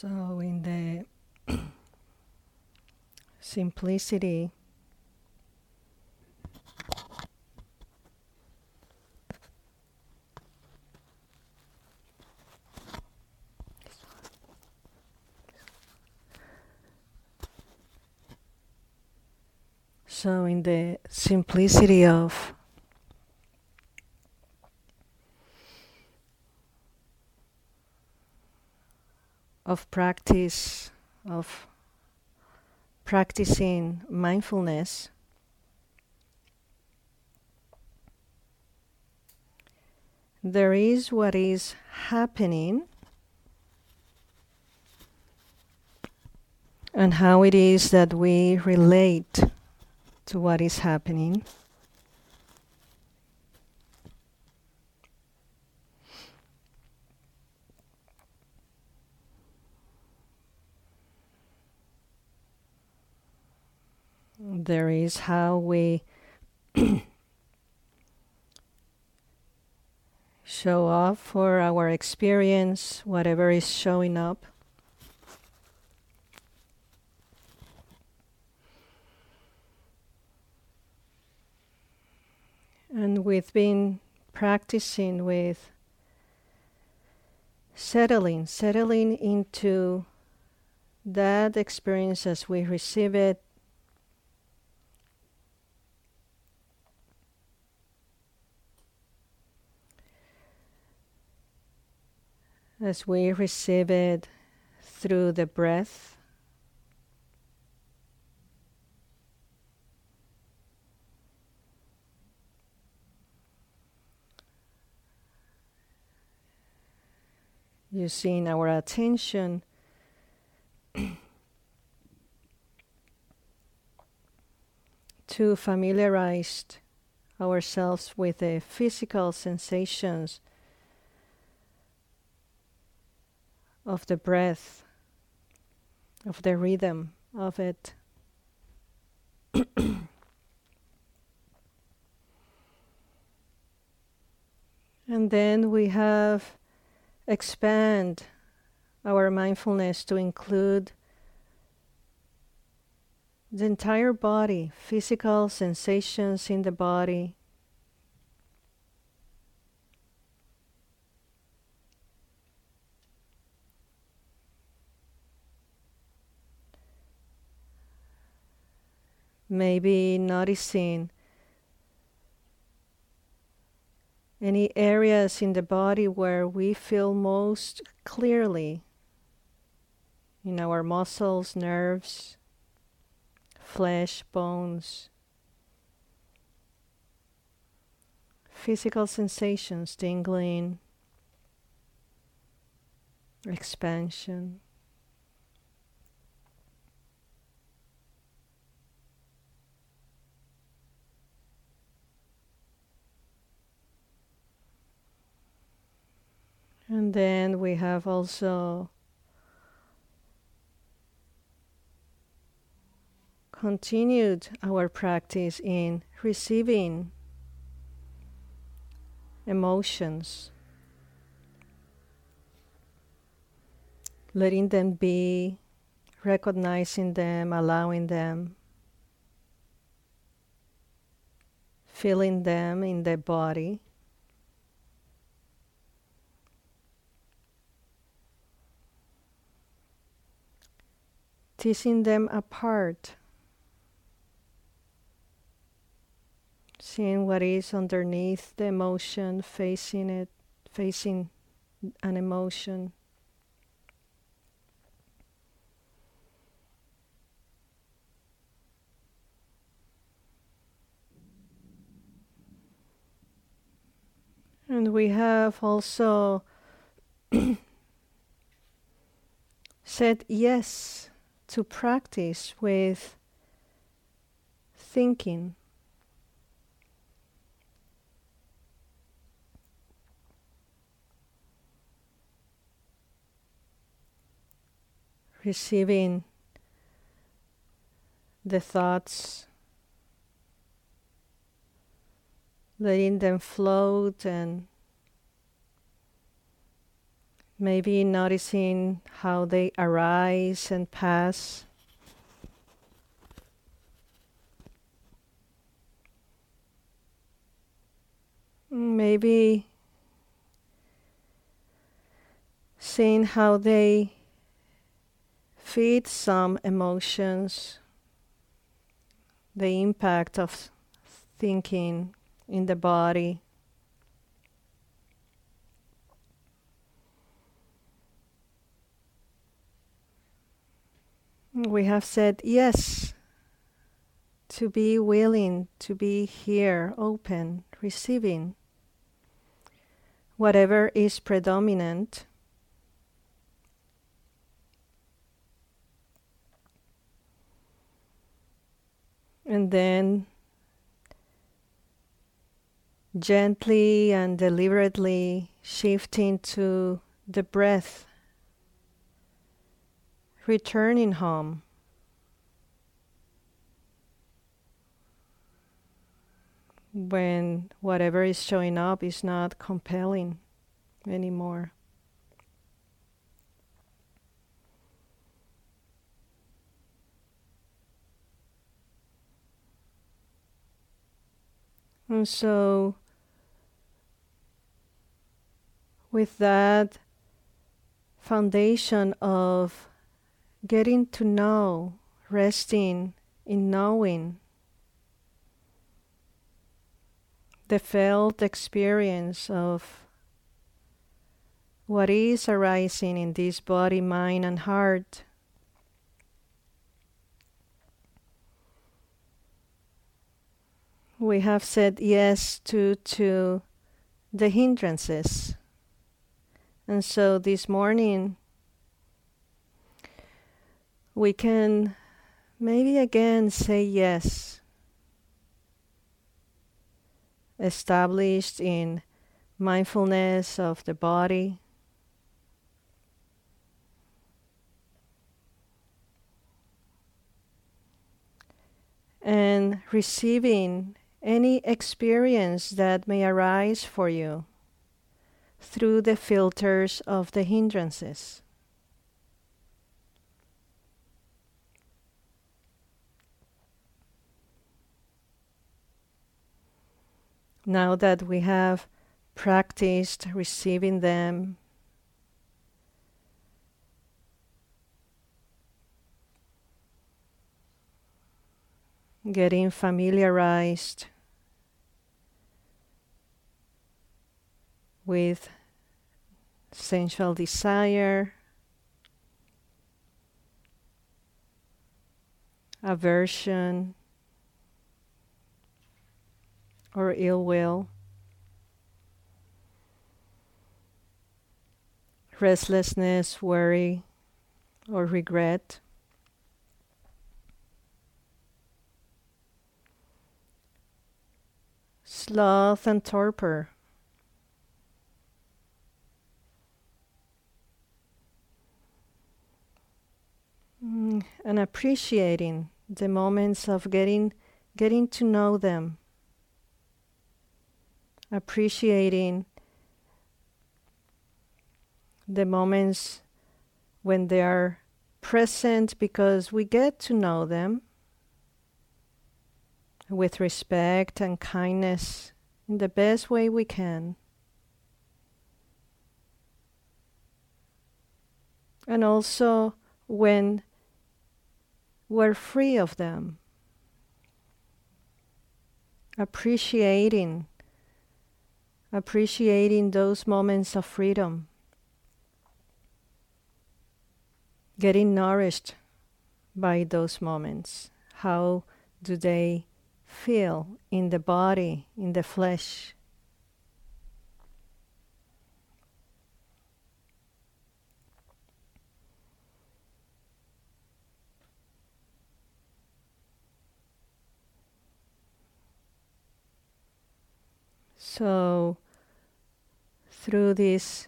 So, in the simplicity. So, in the simplicity of of practice of practicing mindfulness there is what is happening and how it is that we relate to what is happening. There is how we show up for our experience, whatever is showing up. And we've been practicing with settling, settling into that experience as we receive it. As we receive it through the breath. using our attention to familiarize ourselves with the physical sensations of the breath, of the rhythm of it. and then we have expand our mindfulness to include the entire body, physical sensations in the body. Maybe noticing any areas in the body where we feel most clearly? In our muscles, nerves, flesh, bones, physical sensations, tingling, expansion. And then we have also continued our practice in receiving emotions, letting them be, recognizing them, allowing them, feeling them in the body. Teasing them apart, seeing what is underneath the emotion, facing it, facing an emotion. And we have also said yes to practice with thinking. Receiving the thoughts, letting them float and Maybe noticing how they arise and pass. Maybe seeing how they feed some emotions, the impact of thinking in the body. We have said yes to be willing to be here, open, receiving whatever is predominant. And then gently and deliberately shifting to the breath, returning home. When whatever is showing up is not compelling anymore. And so, with that foundation of getting to know, resting in knowing, the felt experience of what is arising in this body, mind, and heart we have said yes to to the hindrances. And so this morning we can maybe again say yes. Established in mindfulness of the body. And receiving any experience that may arise for you through the filters of the hindrances. Now that we have practiced receiving them, getting familiarized with sensual desire, aversion, or ill will, restlessness, worry, or regret. sloth and torpor. Mm, and appreciating the moments of getting getting to know them. Appreciating the moments when they are present because we get to know them with respect and kindness in the best way we can. And also when we're free of them, appreciating appreciating those moments of freedom, getting nourished by those moments. How do they feel in the body, in the flesh. So, through this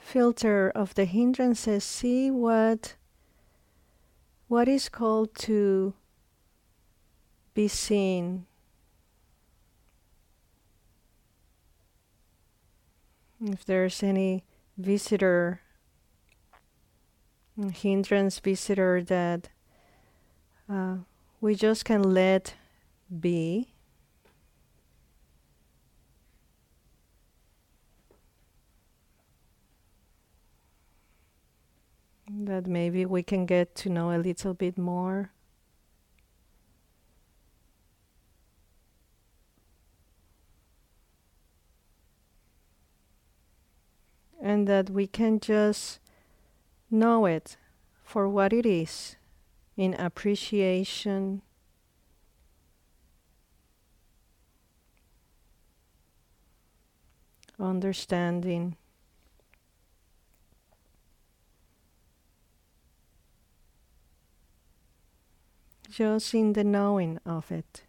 filter of the hindrances, see what what is called to be seen. If there's any visitor hindrance visitor that uh, we just can let be. That maybe we can get to know a little bit more. And that we can just know it for what it is in appreciation. Understanding. Just in the knowing of it.